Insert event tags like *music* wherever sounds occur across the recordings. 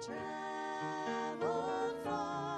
traveled far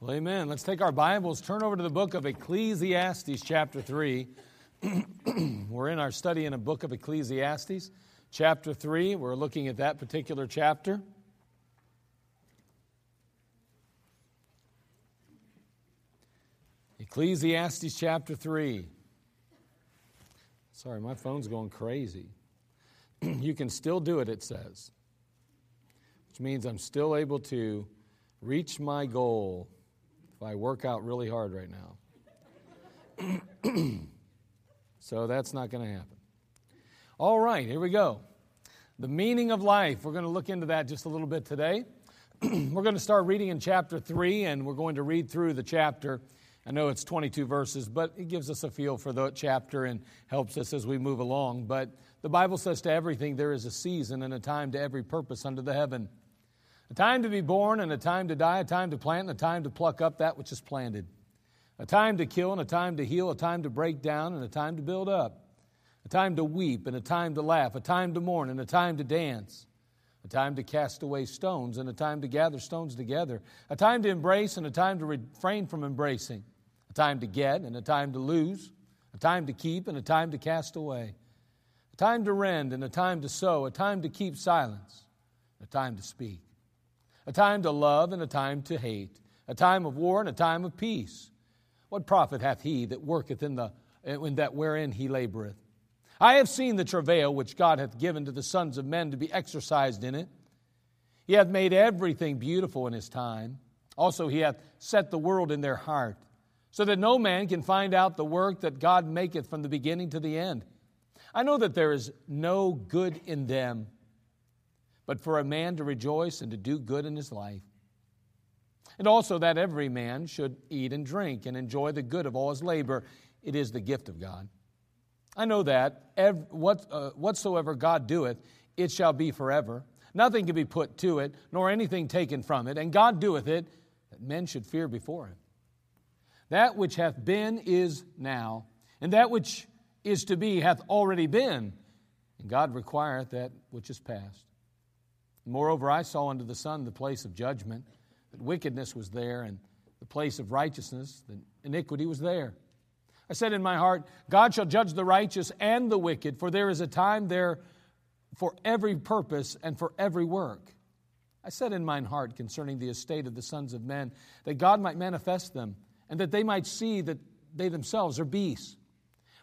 Well, amen. Let's take our Bibles, turn over to the book of Ecclesiastes, chapter 3. *clears throat* We're in our study in a book of Ecclesiastes, chapter 3. We're looking at that particular chapter. Ecclesiastes, chapter 3. Sorry, my phone's going crazy. *clears throat* you can still do it, it says, which means I'm still able to reach my goal if I work out really hard right now. *clears throat* so that's not going to happen. All right, here we go. The meaning of life. We're going to look into that just a little bit today. *clears throat* we're going to start reading in chapter 3, and we're going to read through the chapter. I know it's 22 verses, but it gives us a feel for the chapter and helps us as we move along. But the Bible says to everything there is a season and a time to every purpose under the heaven. A time to be born and a time to die, a time to plant and a time to pluck up that which is planted. A time to kill and a time to heal, a time to break down and a time to build up. A time to weep and a time to laugh, a time to mourn and a time to dance. A time to cast away stones and a time to gather stones together. A time to embrace and a time to refrain from embracing. A time to get and a time to lose. A time to keep and a time to cast away. A time to rend and a time to sow. A time to keep silence. A time to speak a time to love and a time to hate, a time of war and a time of peace. What profit hath he that worketh in, the, in that wherein he laboreth? I have seen the travail which God hath given to the sons of men to be exercised in it. He hath made everything beautiful in his time. Also, he hath set the world in their heart, so that no man can find out the work that God maketh from the beginning to the end. I know that there is no good in them but for a man to rejoice and to do good in his life. And also that every man should eat and drink and enjoy the good of all his labor. It is the gift of God. I know that what, uh, whatsoever God doeth, it shall be forever. Nothing can be put to it, nor anything taken from it. And God doeth it, that men should fear before him. That which hath been is now, and that which is to be hath already been, and God requireth that which is past. Moreover, I saw under the sun the place of judgment, that wickedness was there, and the place of righteousness, that iniquity was there. I said in my heart, God shall judge the righteous and the wicked, for there is a time there for every purpose and for every work. I said in mine heart concerning the estate of the sons of men, that God might manifest them, and that they might see that they themselves are beasts.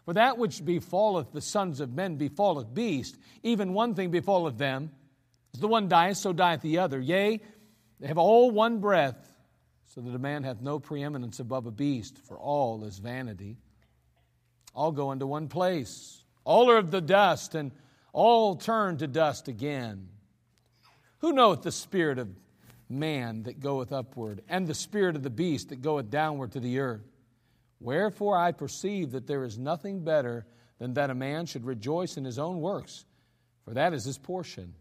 For that which befalleth the sons of men befalleth beasts, even one thing befalleth them. As the one dieth, so dieth the other. Yea, they have all one breath, so that a man hath no preeminence above a beast, for all is vanity. All go into one place. All are of the dust, and all turn to dust again. Who knoweth the spirit of man that goeth upward, and the spirit of the beast that goeth downward to the earth? Wherefore I perceive that there is nothing better than that a man should rejoice in his own works, for that is his portion.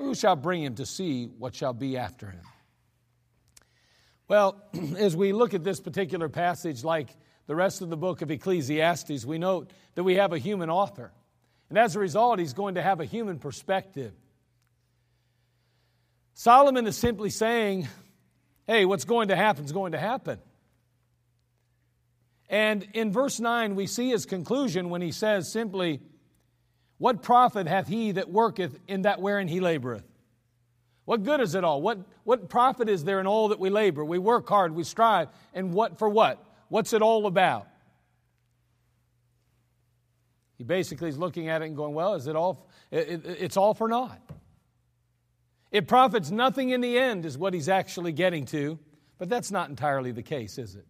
Who shall bring him to see what shall be after him? Well, *clears throat* as we look at this particular passage, like the rest of the book of Ecclesiastes, we note that we have a human author. And as a result, he's going to have a human perspective. Solomon is simply saying, hey, what's going to happen is going to happen. And in verse 9, we see his conclusion when he says simply, What profit hath he that worketh in that wherein he laboreth? What good is it all? What, what profit is there in all that we labor? We work hard, we strive, and what for what? What's it all about? He basically is looking at it and going, well, is it all? It, it, it's all for naught. It profits nothing in the end, is what he's actually getting to. But that's not entirely the case, is it?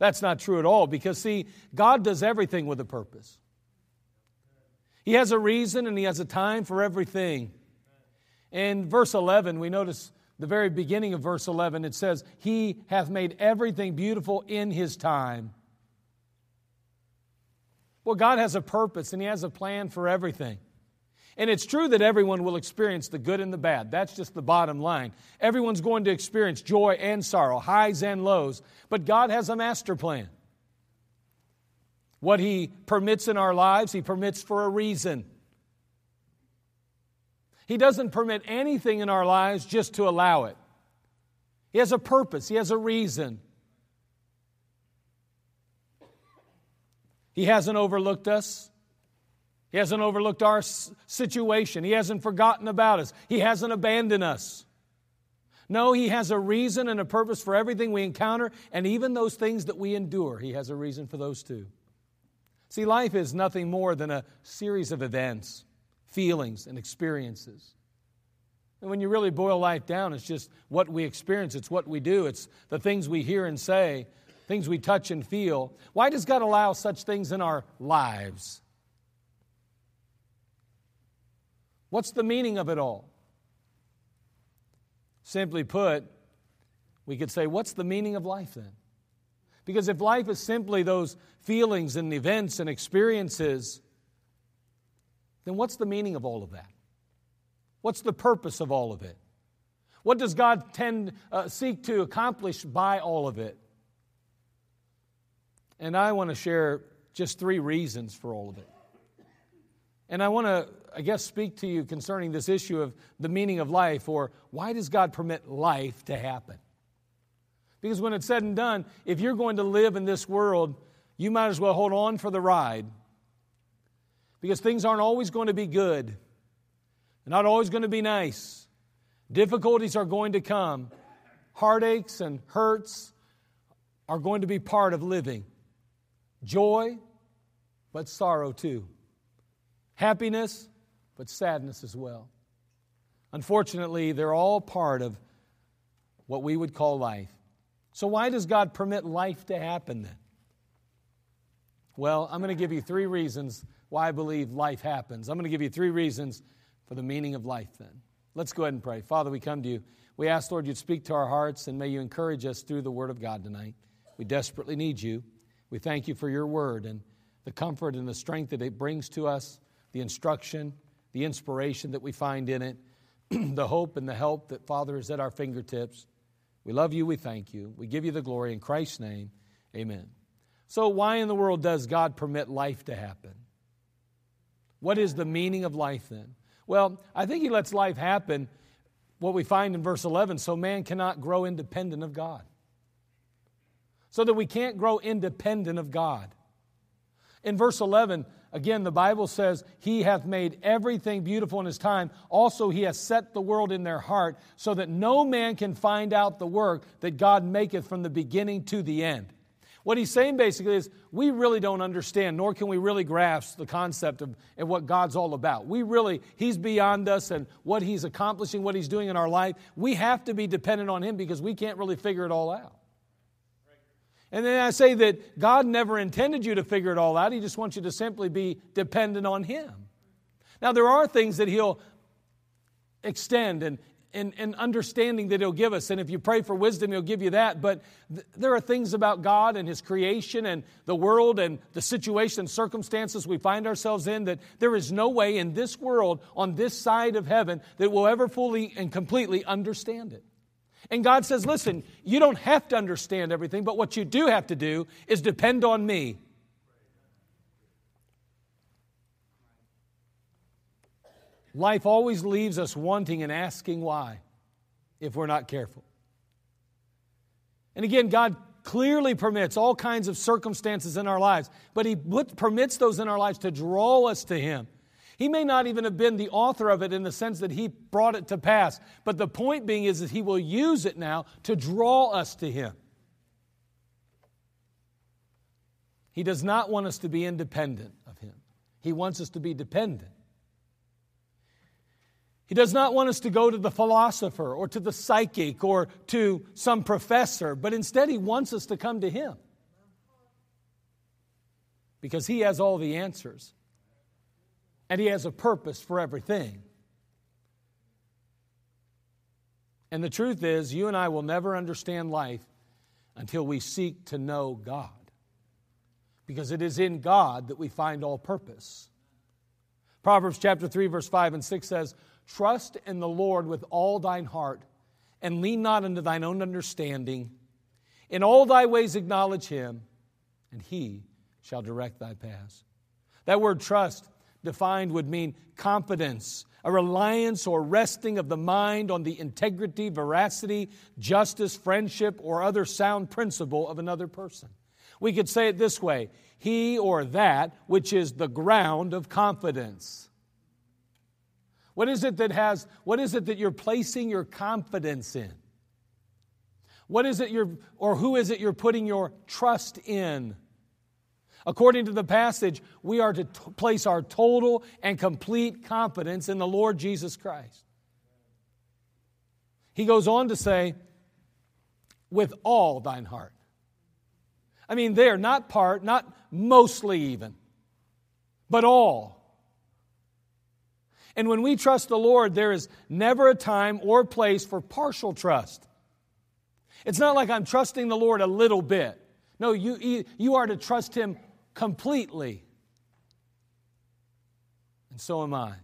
That's not true at all because, see, God does everything with a purpose. He has a reason and He has a time for everything. In verse 11, we notice the very beginning of verse 11, it says, He hath made everything beautiful in His time. Well, God has a purpose and He has a plan for everything. And it's true that everyone will experience the good and the bad. That's just the bottom line. Everyone's going to experience joy and sorrow, highs and lows, but God has a master plan. What He permits in our lives, He permits for a reason. He doesn't permit anything in our lives just to allow it. He has a purpose, He has a reason. He hasn't overlooked us. He hasn't overlooked our situation. He hasn't forgotten about us. He hasn't abandoned us. No, He has a reason and a purpose for everything we encounter, and even those things that we endure. He has a reason for those too. See, life is nothing more than a series of events feelings, and experiences. And when you really boil life down, it's just what we experience, it's what we do, it's the things we hear and say, things we touch and feel. Why does God allow such things in our lives? What's the meaning of it all? Simply put, we could say, what's the meaning of life then? Because if life is simply those feelings and events and experiences, then what's the meaning of all of that? What's the purpose of all of it? What does God tend uh, seek to accomplish by all of it? And I want to share just three reasons for all of it. And I want to, I guess, speak to you concerning this issue of the meaning of life or why does God permit life to happen? Because when it's said and done, if you're going to live in this world, you might as well hold on for the ride because things aren't always going to be good, They're not always going to be nice. Difficulties are going to come, heartaches and hurts are going to be part of living. Joy, but sorrow too. Happiness, but sadness as well. Unfortunately, they're all part of what we would call life. So, why does God permit life to happen then? Well, I'm going to give you three reasons why I believe life happens. I'm going to give you three reasons for the meaning of life then. Let's go ahead and pray. Father, we come to you. We ask, Lord, you'd speak to our hearts and may you encourage us through the Word of God tonight. We desperately need you. We thank you for your Word and the comfort and the strength that it brings to us, the instruction, the inspiration that we find in it, *clears throat* the hope and the help that, Father, is at our fingertips. We love you. We thank you. We give you the glory in Christ's name. Amen. So, why in the world does God permit life to happen? What is the meaning of life then? Well, I think He lets life happen, what we find in verse 11, so man cannot grow independent of God. So that we can't grow independent of God. In verse 11, again, the Bible says, He hath made everything beautiful in His time. Also, He has set the world in their heart, so that no man can find out the work that God maketh from the beginning to the end. What he's saying basically is, we really don't understand, nor can we really grasp the concept of, and what God's all about. We really, He's beyond us and what He's accomplishing, what He's doing in our life. We have to be dependent on Him because we can't really figure it all out. And then I say that God never intended you to figure it all out. He just wants you to simply be dependent on Him. Now, there are things that He'll extend and, and, and understanding that He'll give us. And if you pray for wisdom, He'll give you that. But th- there are things about God and His creation and the world and the situation circumstances we find ourselves in that there is no way in this world, on this side of heaven, that we'll ever fully and completely understand it. And God says, listen, you don't have to understand everything, but what you do have to do is depend on me. Life always leaves us wanting and asking why if we're not careful. And again, God clearly permits all kinds of circumstances in our lives, but He permits those in our lives to draw us to Him. He may not even have been the author of it in the sense that he brought it to pass, but the point being is that he will use it now to draw us to him. He does not want us to be independent of him. He wants us to be dependent. He does not want us to go to the philosopher or to the psychic or to some professor, but instead he wants us to come to him. Because he has all the answers and He has a purpose for everything. And the truth is, you and I will never understand life until we seek to know God. Because it is in God that we find all purpose. Proverbs chapter 3, verse 5 and 6 says, Trust in the Lord with all thine heart, and lean not unto thine own understanding. In all thy ways acknowledge him, and he shall direct thy paths. That word trust defined would mean confidence, a reliance or resting of the mind on the integrity, veracity, justice, friendship, or other sound principle of another person. We could say it this way he or that which is the ground of confidence. What is it that has, what is it that you're placing your confidence in? What is it you're, or who is it you're putting your trust in? According to the passage, we are to t- place our total and complete confidence in the Lord Jesus Christ. He goes on to say, with all thine heart. I mean, there, not part, not mostly even, but all. And when we trust the Lord, there is never a time or place for partial trust. It's not like I'm trusting the Lord a little bit. No, you, you are to trust Him completely. And so am I.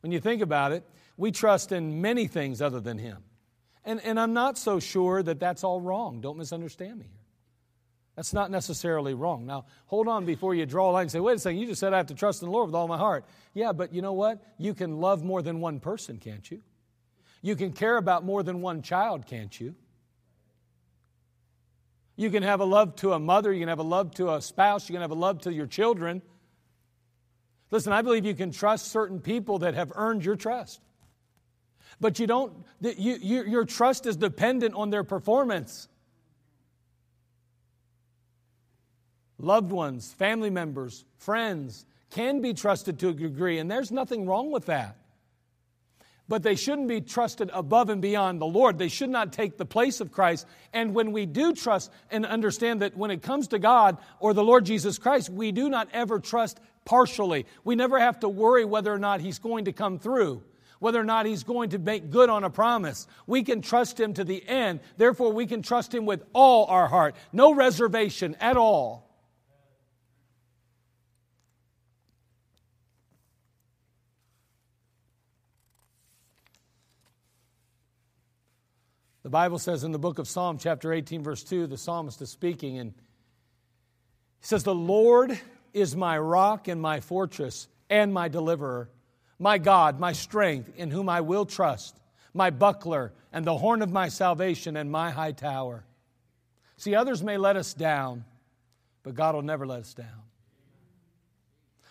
When you think about it, we trust in many things other than Him. And, and I'm not so sure that that's all wrong. Don't misunderstand me here. That's not necessarily wrong. Now, hold on before you draw a line and say, wait a second, you just said I have to trust in the Lord with all my heart. Yeah, but you know what? You can love more than one person, can't you? You can care about more than one child, can't you? You can have a love to a mother, you can have a love to a spouse, you can have a love to your children. Listen, I believe you can trust certain people that have earned your trust. But you don't, you, you, your trust is dependent on their performance. Loved ones, family members, friends can be trusted to a degree, and there's nothing wrong with that but they shouldn't be trusted above and beyond the Lord. They should not take the place of Christ. And when we do trust and understand that when it comes to God or the Lord Jesus Christ, we do not ever trust partially. We never have to worry whether or not He's going to come through, whether or not He's going to make good on a promise. We can trust Him to the end. Therefore, we can trust Him with all our heart, no reservation at all. The Bible says in the book of Psalm, chapter 18, verse 2, the psalmist is speaking, and He says, The Lord is my rock and my fortress and my deliverer, my God, my strength, in whom I will trust, my buckler and the horn of my salvation and my high tower. See, others may let us down, but God will never let us down.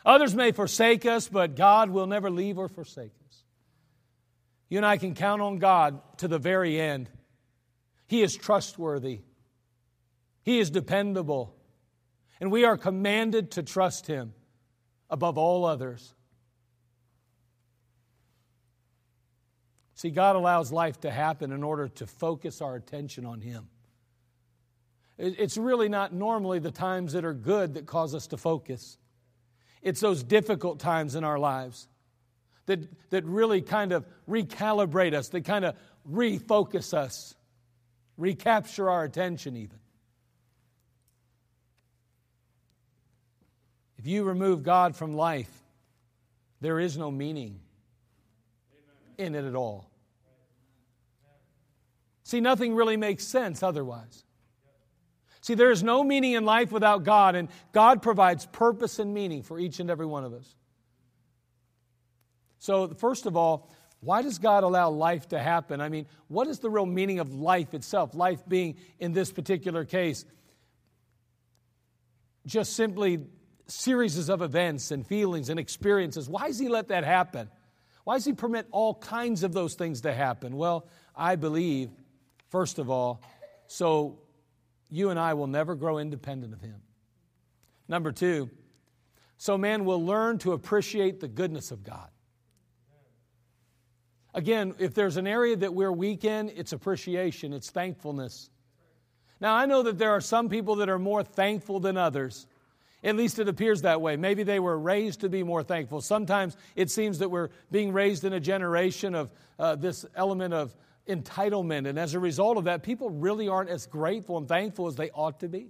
Others may forsake us, but God will never leave or forsake us. You and I can count on God to the very end. He is trustworthy, He is dependable, and we are commanded to trust Him above all others. See, God allows life to happen in order to focus our attention on Him. It's really not normally the times that are good that cause us to focus. It's those difficult times in our lives that, that really kind of recalibrate us, that kind of refocus us, recapture our attention, even. If you remove God from life, there is no meaning in it at all. See, nothing really makes sense otherwise. See, there is no meaning in life without God, and God provides purpose and meaning for each and every one of us. So, first of all, why does God allow life to happen? I mean, what is the real meaning of life itself? Life being, in this particular case, just simply series of events and feelings and experiences. Why does he let that happen? Why does he permit all kinds of those things to happen? Well, I believe, first of all, so you and I will never grow independent of him. Number two, so man will learn to appreciate the goodness of God. Again, if there's an area that we're weak in, it's appreciation, it's thankfulness. Now, I know that there are some people that are more thankful than others. At least it appears that way. Maybe they were raised to be more thankful. Sometimes it seems that we're being raised in a generation of uh, this element of entitlement. And as a result of that, people really aren't as grateful and thankful as they ought to be.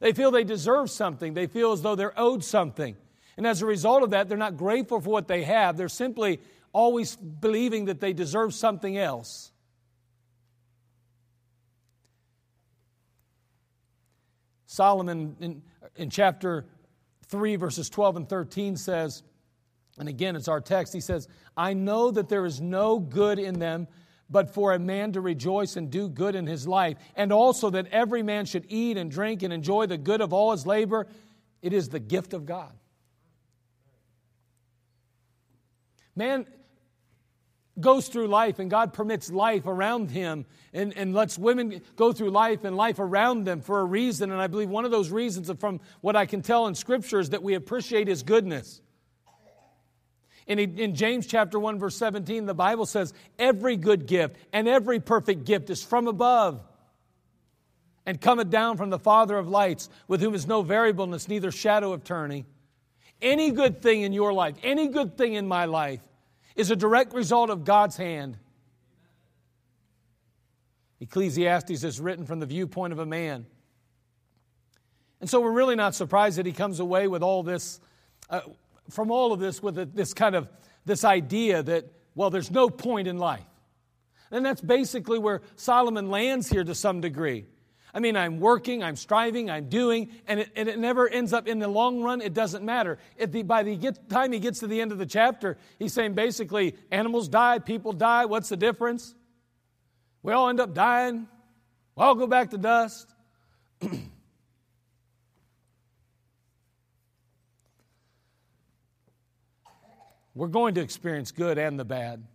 They feel they deserve something, they feel as though they're owed something. And as a result of that, they're not grateful for what they have. They're simply always believing that they deserve something else. Solomon in in chapter 3, verses 12 and 13 says, and again, it's our text, he says, I know that there is no good in them, but for a man to rejoice and do good in his life, and also that every man should eat and drink and enjoy the good of all his labor. It is the gift of God. Man, goes through life and God permits life around him and, and lets women go through life and life around them for a reason. And I believe one of those reasons, from what I can tell in Scripture, is that we appreciate His goodness. In, in James chapter 1, verse 17, the Bible says, Every good gift and every perfect gift is from above and cometh down from the Father of lights, with whom is no variableness, neither shadow of turning. Any good thing in your life, any good thing in my life, is a direct result of God's hand. Ecclesiastes is written from the viewpoint of a man. And so we're really not surprised that he comes away with all this, uh, from all of this, with this kind of this idea that, well, there's no point in life. And that's basically where Solomon lands here to some degree. I mean, I'm working, I'm striving, I'm doing, and it, and it never ends up in the long run, it doesn't matter. The, by the get, time he gets to the end of the chapter, he's saying basically animals die, people die, what's the difference? We all end up dying, we all go back to dust. *clears throat* We're going to experience good and the bad.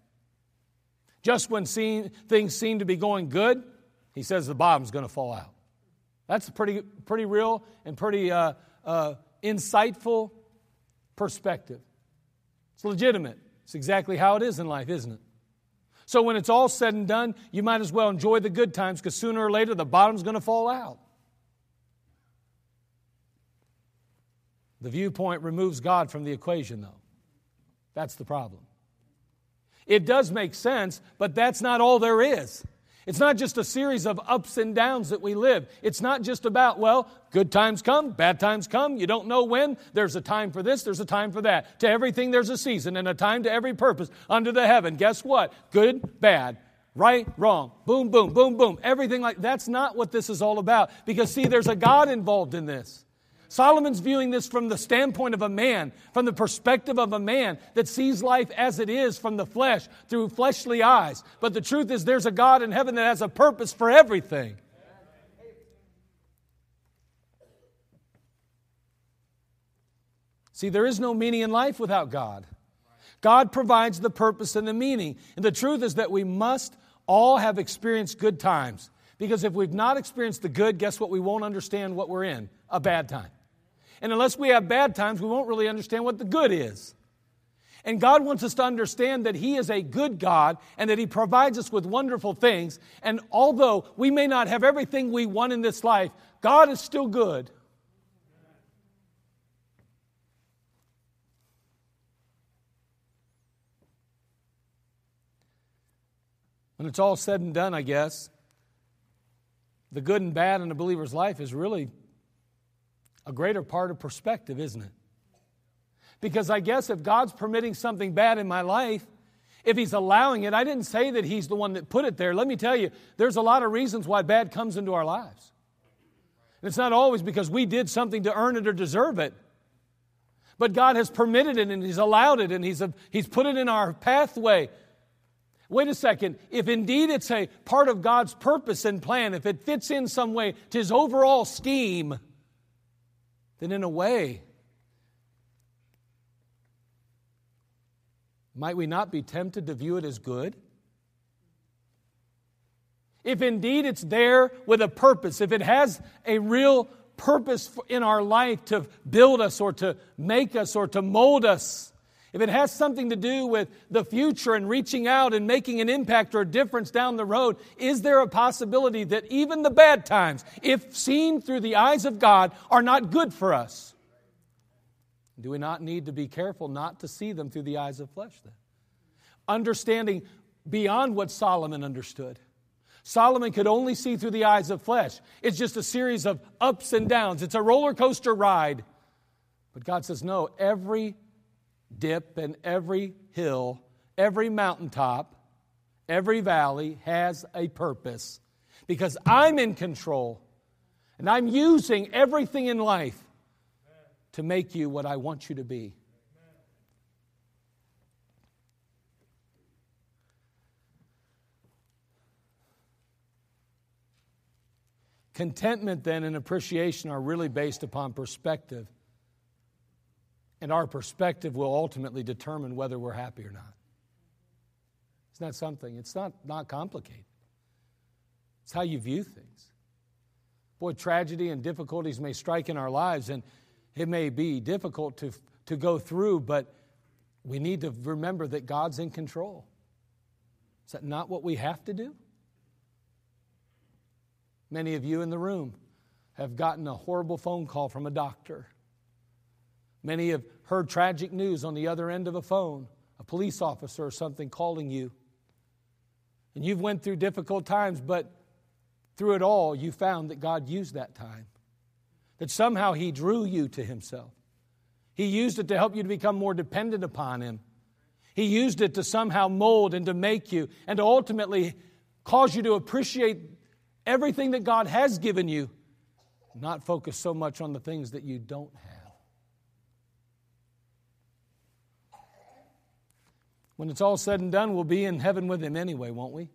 Just when things seem to be going good, he says the bottom's going to fall out. That's a pretty, pretty real and pretty uh, uh, insightful perspective. It's legitimate. It's exactly how it is in life, isn't it? So when it's all said and done, you might as well enjoy the good times because sooner or later the bottom's going to fall out. The viewpoint removes God from the equation, though. That's the problem. It does make sense, but that's not all there is. It's not just a series of ups and downs that we live. It's not just about, well, good times come, bad times come. You don't know when. There's a time for this, there's a time for that. To everything, there's a season and a time to every purpose under the heaven. Guess what? Good, bad, right, wrong, boom, boom, boom, boom. Everything like that's not what this is all about. Because, see, there's a God involved in this. Solomon's viewing this from the standpoint of a man, from the perspective of a man that sees life as it is from the flesh, through fleshly eyes. But the truth is, there's a God in heaven that has a purpose for everything. See, there is no meaning in life without God. God provides the purpose and the meaning. And the truth is that we must all have experienced good times. Because if we've not experienced the good, guess what? We won't understand what we're in a bad time. And unless we have bad times, we won't really understand what the good is. And God wants us to understand that He is a good God and that He provides us with wonderful things. And although we may not have everything we want in this life, God is still good. When it's all said and done, I guess, the good and bad in a believer's life is really a greater part of perspective, isn't it? Because I guess if God's permitting something bad in my life, if He's allowing it, I didn't say that He's the one that put it there. Let me tell you, there's a lot of reasons why bad comes into our lives. It's not always because we did something to earn it or deserve it. But God has permitted it and He's allowed it and He's, he's put it in our pathway wait a second, if indeed it's a part of God's purpose and plan, if it fits in some way to his overall scheme, then in a way, might we not be tempted to view it as good? If indeed it's there with a purpose, if it has a real purpose in our life to build us or to make us or to mold us, if it has something to do with the future and reaching out and making an impact or a difference down the road, is there a possibility that even the bad times, if seen through the eyes of God, are not good for us? Do we not need to be careful not to see them through the eyes of flesh then? Understanding beyond what Solomon understood. Solomon could only see through the eyes of flesh. It's just a series of ups and downs, it's a roller coaster ride. But God says, no, every dip and every hill, every mountaintop, every valley has a purpose because I'm in control and I'm using everything in life to make you what I want you to be. Contentment, then, and appreciation are really based upon perspective. And our perspective will ultimately determine whether we're happy or not. It's not something, it's not, not complicated. It's how you view things. Boy, tragedy and difficulties may strike in our lives, and it may be difficult to, to go through, but we need to remember that God's in control. Is that not what we have to do? Many of you in the room have gotten a horrible phone call from a doctor Many have heard tragic news on the other end of a phone, a police officer or something calling you. And you've went through difficult times, but through it all, you found that God used that time. That somehow He drew you to Himself. He used it to help you to become more dependent upon Him. He used it to somehow mold and to make you and to ultimately cause you to appreciate everything that God has given you, not focus so much on the things that you don't have. When it's all said and done, we'll be in heaven with Him anyway, won't we? I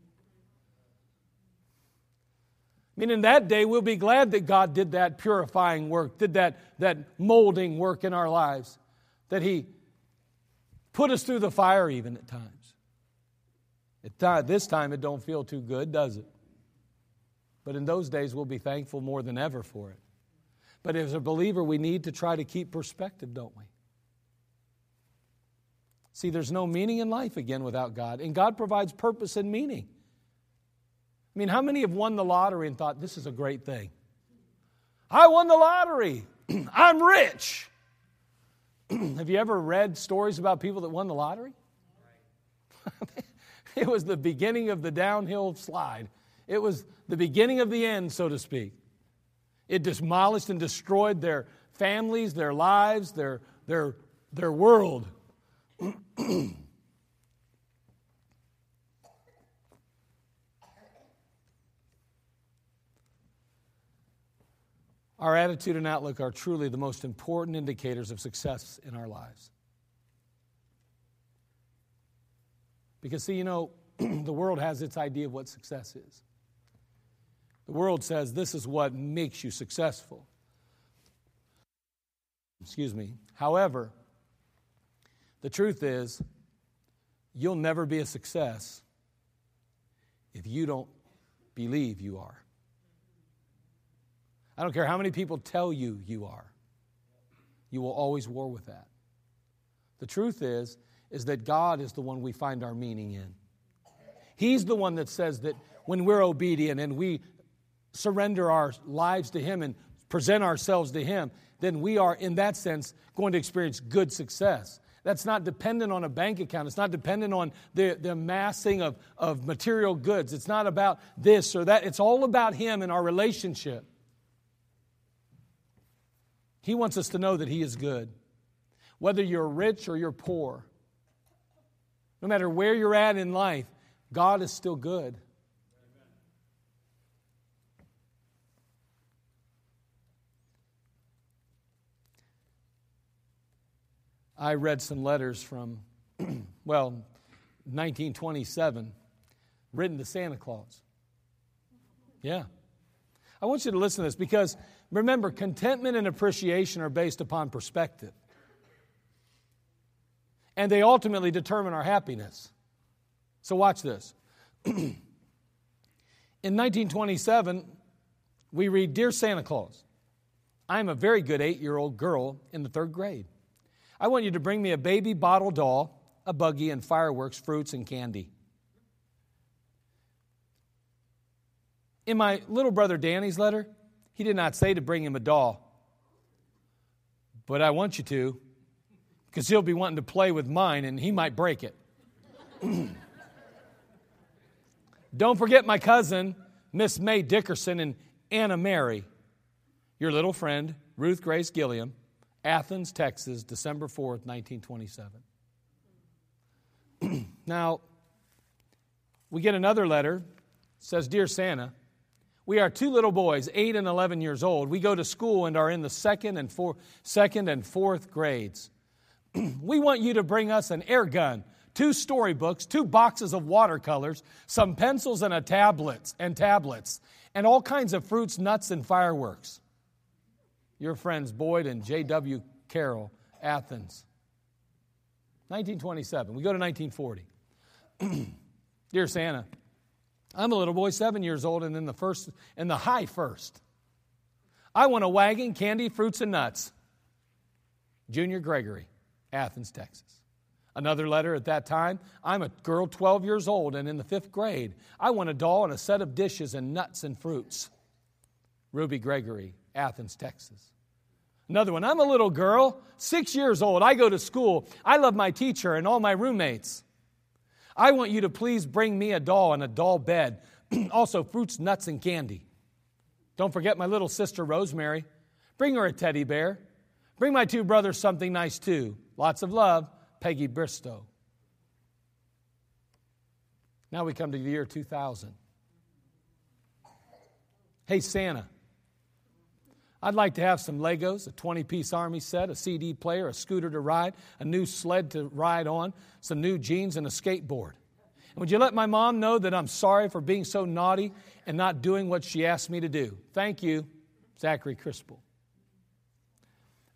mean, in that day, we'll be glad that God did that purifying work, did that, that molding work in our lives, that He put us through the fire even at times. At this time, it don't feel too good, does it? But in those days, we'll be thankful more than ever for it. But as a believer, we need to try to keep perspective, don't we? See, there's no meaning in life again without God, and God provides purpose and meaning. I mean, how many have won the lottery and thought, this is a great thing? I won the lottery. *clears throat* I'm rich. *clears throat* have you ever read stories about people that won the lottery? *laughs* it was the beginning of the downhill slide, it was the beginning of the end, so to speak. It demolished and destroyed their families, their lives, their, their, their world. *clears throat* our attitude and outlook are truly the most important indicators of success in our lives. Because, see, you know, *clears throat* the world has its idea of what success is. The world says this is what makes you successful. Excuse me. However, the truth is, you'll never be a success if you don't believe you are. I don't care how many people tell you you are. You will always war with that. The truth is is that God is the one we find our meaning in. He's the one that says that when we're obedient and we surrender our lives to Him and present ourselves to Him, then we are, in that sense, going to experience good success. That's not dependent on a bank account. It's not dependent on the, the amassing of, of material goods. It's not about this or that. It's all about Him and our relationship. He wants us to know that He is good. Whether you're rich or you're poor, no matter where you're at in life, God is still good. I read some letters from, *clears throat* well, 1927, written to Santa Claus. Yeah. I want you to listen to this because remember, contentment and appreciation are based upon perspective. And they ultimately determine our happiness. So, watch this. *clears throat* In 1927, we read Dear Santa Claus, I'm a very good eight year old girl in the third grade. I want you to bring me a baby bottle doll, a buggy, and fireworks, fruits, and candy. In my little brother Danny's letter, he did not say to bring him a doll, but I want you to, because he'll be wanting to play with mine and he might break it. *clears throat* Don't forget my cousin, Miss May Dickerson, and Anna Mary, your little friend, Ruth Grace Gilliam. Athens, Texas, December 4th, 1927. *clears throat* now, we get another letter. It says, Dear Santa, we are two little boys, 8 and 11 years old. We go to school and are in the second and, four, second and fourth grades. *clears throat* we want you to bring us an air gun, two storybooks, two boxes of watercolors, some pencils and a tablets and tablets, and all kinds of fruits, nuts, and fireworks your friends Boyd and J.W. Carroll, Athens. 1927. We go to 1940. *clears throat* Dear Santa, I'm a little boy, seven years old, and in the first, in the high first. I want a wagon, candy, fruits, and nuts. Junior Gregory, Athens, Texas. Another letter at that time. I'm a girl 12 years old and in the fifth grade. I want a doll and a set of dishes and nuts and fruits. Ruby Gregory, Athens, Texas. Another one, I'm a little girl, six years old. I go to school. I love my teacher and all my roommates. I want you to please bring me a doll and a doll bed, *clears throat* also fruits, nuts, and candy. Don't forget my little sister Rosemary. Bring her a teddy bear. Bring my two brothers something nice too. Lots of love, Peggy Bristow. Now we come to the year 2000. Hey, Santa. I'd like to have some Legos, a 20 piece army set, a CD player, a scooter to ride, a new sled to ride on, some new jeans, and a skateboard. And would you let my mom know that I'm sorry for being so naughty and not doing what she asked me to do? Thank you, Zachary Crispel.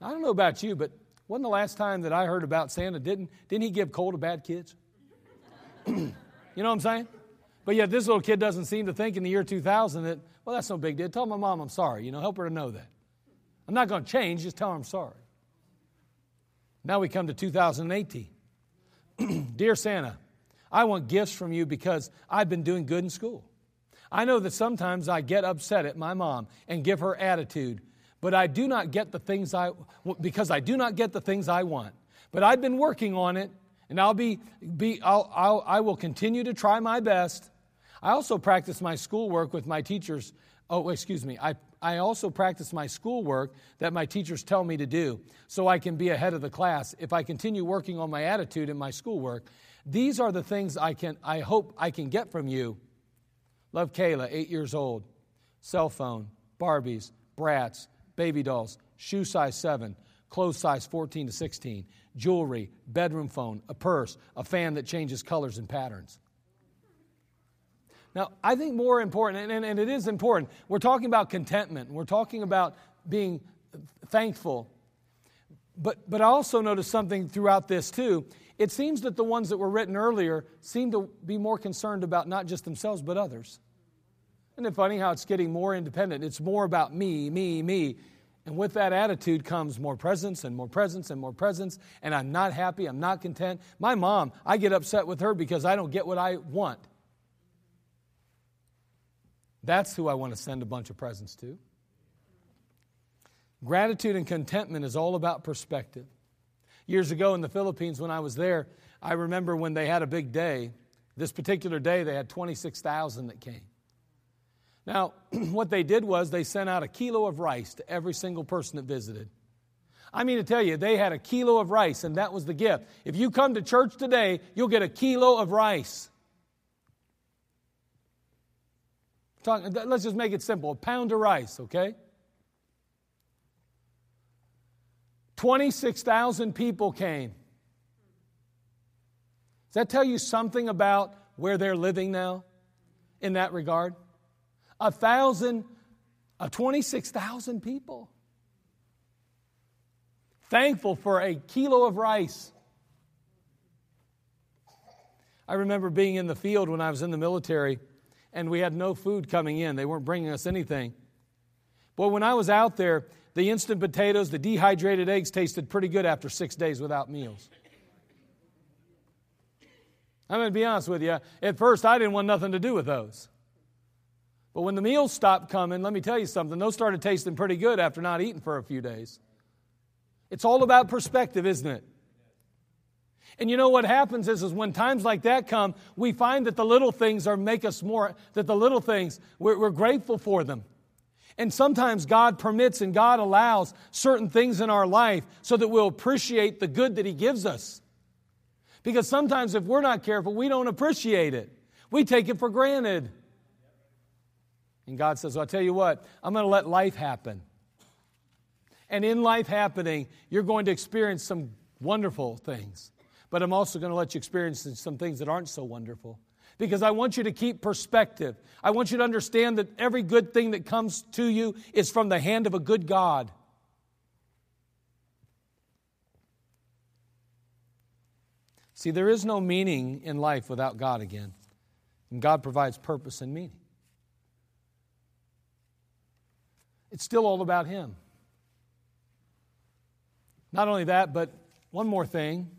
I don't know about you, but wasn't the last time that I heard about Santa, didn't, didn't he give coal to bad kids? *clears throat* you know what I'm saying? But yet this little kid doesn't seem to think in the year 2000 that, well, that's no big deal. Tell my mom I'm sorry. You know, help her to know that. I'm not going to change, just tell her I'm sorry. Now we come to 2018. *clears throat* Dear Santa, I want gifts from you because I've been doing good in school. I know that sometimes I get upset at my mom and give her attitude, but I do not get the things I because I do not get the things I want. But I've been working on it, and I'll be, be I'll, I'll I will continue to try my best. I also practice my schoolwork with my teachers. Oh, excuse me. I, I also practice my schoolwork that my teachers tell me to do so I can be ahead of the class. If I continue working on my attitude in my schoolwork, these are the things I, can, I hope I can get from you. Love Kayla, eight years old. Cell phone, Barbies, Bratz, baby dolls, shoe size 7, clothes size 14 to 16, jewelry, bedroom phone, a purse, a fan that changes colors and patterns. Now, I think more important, and, and, and, it is important, we're talking about contentment. We're talking about being thankful. But, but I also noticed something throughout this too. It seems that the ones that were written earlier seem to be more concerned about not just themselves, but others. Isn't it funny how it's getting more independent? It's more about me, me, me. And with that attitude comes more presents and more presents and more presents. And I'm not happy. I'm not content. My mom, I get upset with her because I don't get what I want. That's who I want to send a bunch of presents to. Gratitude and contentment is all about perspective. Years ago in the Philippines, when I was there, I remember when they had a big day. This particular day, they had 26,000 that came. Now, *clears throat* what they did was they sent out a kilo of rice to every single person that visited. I mean to tell you, they had a kilo of rice, and that was the gift. If you come to church today, you'll get a kilo of rice. Talk, let's just make it simple a pound of rice, okay? 26,000 people came. Does that tell you something about where they're living now in that regard? A thousand, uh, 26,000 people. Thankful for a kilo of rice. I remember being in the field when I was in the military and we had no food coming in. They weren't bringing us anything. Boy, when I was out there, the instant potatoes, the dehydrated eggs tasted pretty good after six days without meals. I'm going to be honest with you. At first, I didn't want nothing to do with those. But when the meals stopped coming, let me tell you something, those started tasting pretty good after not eating for a few days. It's all about perspective, isn't it? And you know what happens is, is when times like that come, we find that the little things are make us more, that the little things, we're, we're grateful for them. And sometimes God permits and God allows certain things in our life so that we'll appreciate the good that He gives us. Because sometimes if we're not careful, we don't appreciate it. We take it for granted. And God says, well, I'll tell you what, I'm going to let life happen. And in life happening, you're going to experience some wonderful things. But I'm also going to let you experience some things that aren't so wonderful. Because I want you to keep perspective. I want you to understand that every good thing that comes to you is from the hand of a good God. See, there is no meaning in life without God again. And God provides purpose and meaning. It's still all about Him. Not only that, but one more thing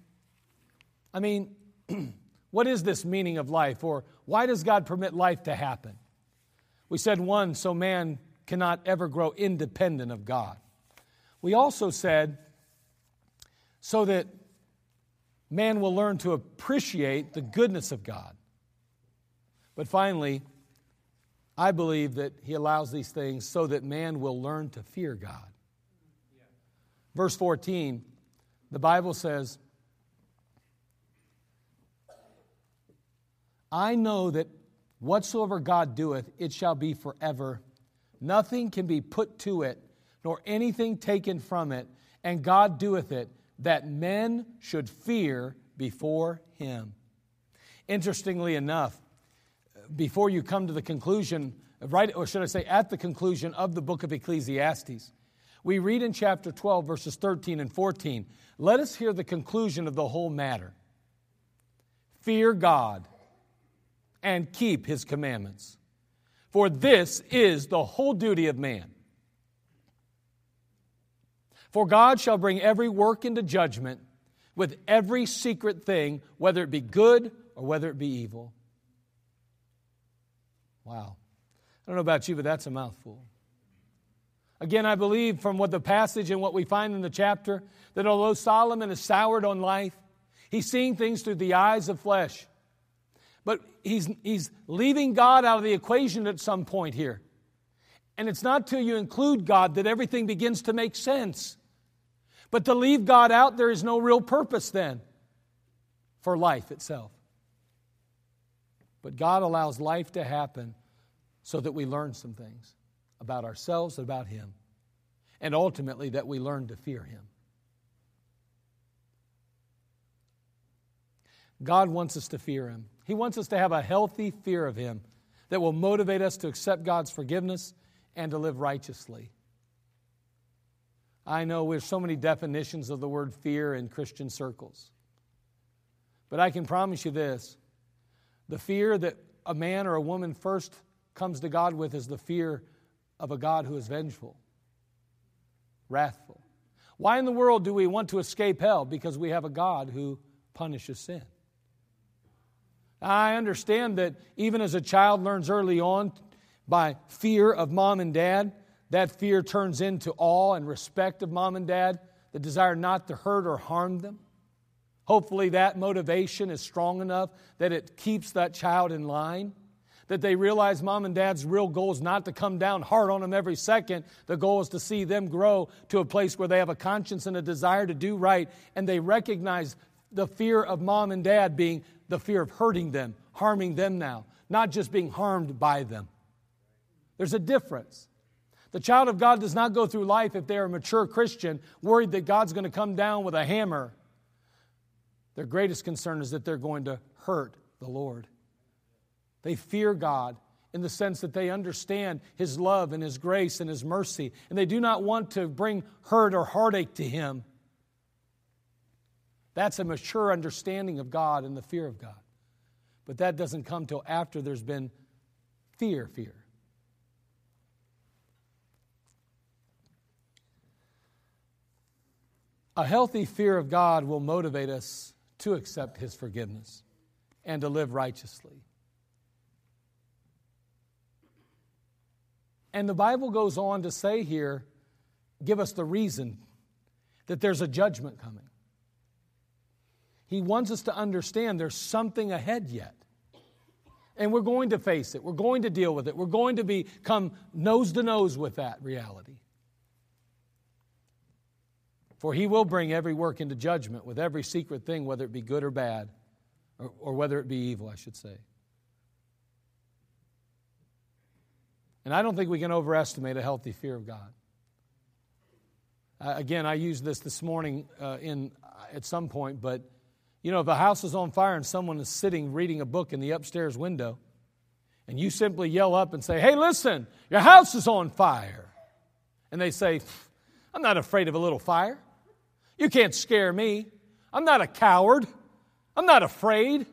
I mean, *clears throat* what is this meaning of life? Or why does God permit life to happen? We said one, so man cannot ever grow independent of God. We also said, so that man will learn to appreciate the goodness of God. But finally, I believe that he allows these things so that man will learn to fear God. Verse 14, the Bible says, I know that whatsoever God doeth, it shall be forever. Nothing can be put to it, nor anything taken from it, and God doeth it, that men should fear before him. Interestingly enough, before you come to the conclusion, right, or should I say, at the conclusion of the book of Ecclesiastes, we read in chapter 12, verses 13 and 14. Let us hear the conclusion of the whole matter. Fear God and keep his commandments. For this is the whole duty of man. For God shall bring every work into judgment with every secret thing, whether it be good or whether it be evil. Wow. I don't know about you, but that's a mouthful. Again, I believe from what the passage and what we find in the chapter that although Solomon is soured on life, he's seeing things through the eyes of flesh. But he's, he's leaving God out of the equation at some point here. And it's not till you include God that everything begins to make sense. But to leave God out, there is no real purpose then for life itself. But God allows life to happen so that we learn some things about ourselves about Him. and ultimately that we learn to fear Him. God wants us to fear Him. He wants us to have a healthy fear of Him that will motivate us to accept God's forgiveness and to live righteously. I know there's so many definitions of the word fear in Christian circles. But I can promise you this the fear that a man or a woman first comes to God with is the fear of a God who is vengeful, wrathful. Why in the world do we want to escape hell? Because we have a God who punishes sin. I understand that even as a child learns early on by fear of mom and dad, that fear turns into awe and respect of mom and dad, the desire not to hurt or harm them. Hopefully, that motivation is strong enough that it keeps that child in line. That they realize mom and dad's real goal is not to come down hard on them every second. The goal is to see them grow to a place where they have a conscience and a desire to do right, and they recognize the fear of mom and dad being the fear of hurting them, harming them now, not just being harmed by them. There's a difference. The child of God does not go through life if they are a mature Christian worried that God's going to come down with a hammer. Their greatest concern is that they're going to hurt the Lord. They fear God in the sense that they understand His love and His grace and His mercy, and they do not want to bring hurt or heartache to Him. That's a mature understanding of God and the fear of God. But that doesn't come till after there's been fear, fear. A healthy fear of God will motivate us to accept His forgiveness and to live righteously. And the Bible goes on to say here, give us the reason that there's a judgment coming. He wants us to understand there's something ahead yet. And we're going to face it. We're going to deal with it. We're going to become nose to nose with that reality. For he will bring every work into judgment with every secret thing, whether it be good or bad, or, or whether it be evil, I should say. And I don't think we can overestimate a healthy fear of God. Uh, again, I used this this morning uh, in, at some point, but you know, if a house is on fire and someone is sitting reading a book in the upstairs window, and you simply yell up and say, Hey, listen, your house is on fire. And they say, I'm not afraid of a little fire. You can't scare me. I'm not a coward. I'm not afraid.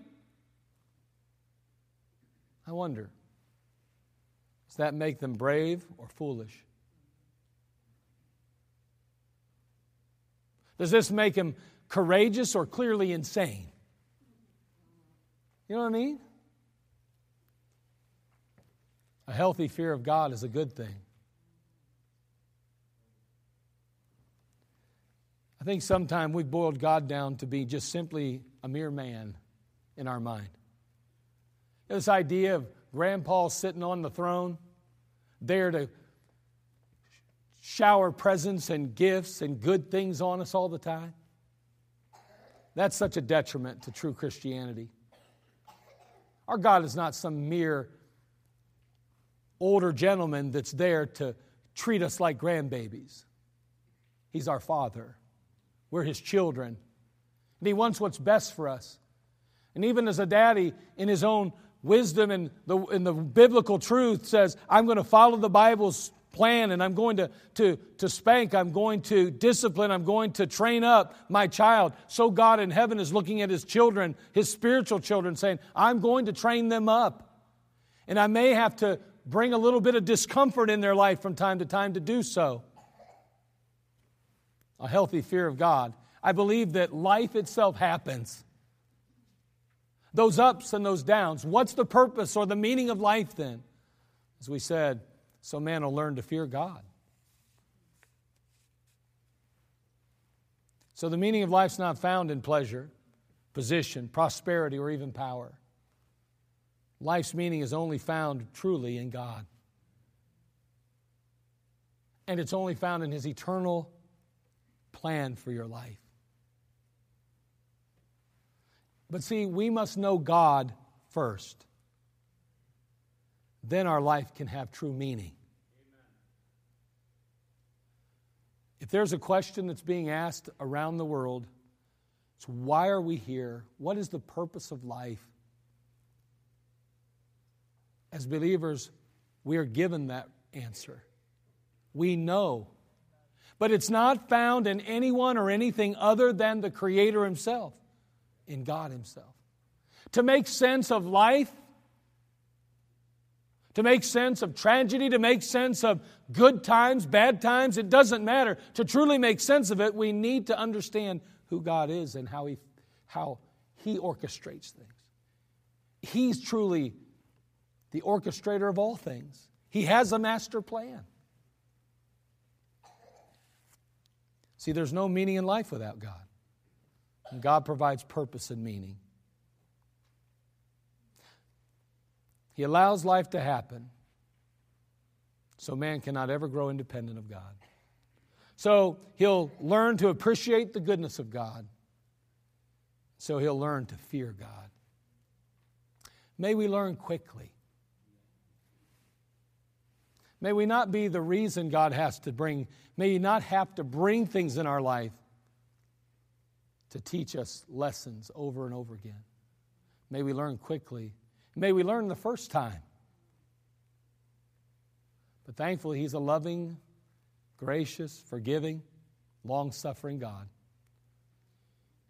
I wonder, does that make them brave or foolish? Does this make them courageous or clearly insane. You know what I mean? A healthy fear of God is a good thing. I think sometimes we've boiled God down to be just simply a mere man in our mind. This idea of grandpa sitting on the throne, there to shower presents and gifts and good things on us all the time. That's such a detriment to true Christianity. Our God is not some mere older gentleman that's there to treat us like grandbabies. He's our Father. We're His children. And He wants what's best for us. And even as a daddy, in his own wisdom and the, the biblical truth, says, I'm going to follow the Bible's plan and I'm going to, to, to spank, I'm going to discipline, I'm going to train up my child. So God in heaven is looking at his children, his spiritual children, saying, I'm going to train them up. And I may have to bring a little bit of discomfort in their life from time to time to do so. A healthy fear of God. I believe that life itself happens. Those ups and those downs. What's the purpose or the meaning of life then? As we said, so man will learn to fear God. So the meaning of life's not found in pleasure, position, prosperity, or even power. Life's meaning is only found truly in God. And it's only found in His eternal plan for your life. But see, we must know God first then our life can have true meaning. If there's a question that's being asked around the world, it's why are we here? What is the purpose of life? As believers, we are given that answer. We know. But it's not found in anyone or anything other than the Creator Himself, in God Himself. To make sense of life, to make sense of tragedy, to make sense of good times, bad times, it doesn't matter. To truly make sense of it, we need to understand who God is and how He, how he orchestrates things. He's truly the orchestrator of all things, He has a master plan. See, there's no meaning in life without God. And God provides purpose and meaning. He allows life to happen so man cannot ever grow independent of God. So he'll learn to appreciate the goodness of God. So he'll learn to fear God. May we learn quickly. May we not be the reason God has to bring, may He not have to bring things in our life to teach us lessons over and over again. May we learn quickly. May we learn the first time. But thankfully, He's a loving, gracious, forgiving, long suffering God.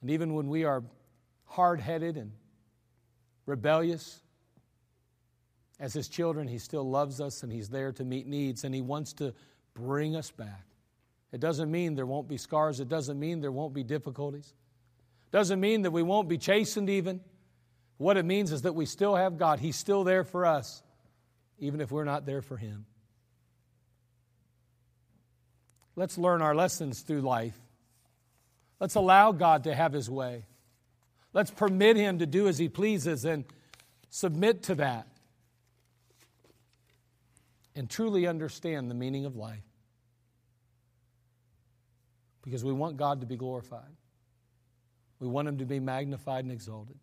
And even when we are hard headed and rebellious, as His children, He still loves us and He's there to meet needs and He wants to bring us back. It doesn't mean there won't be scars, it doesn't mean there won't be difficulties, it doesn't mean that we won't be chastened even. What it means is that we still have God. He's still there for us, even if we're not there for Him. Let's learn our lessons through life. Let's allow God to have His way. Let's permit Him to do as He pleases and submit to that and truly understand the meaning of life. Because we want God to be glorified, we want Him to be magnified and exalted.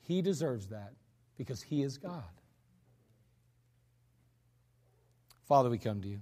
He deserves that because He is God. Father, we come to you.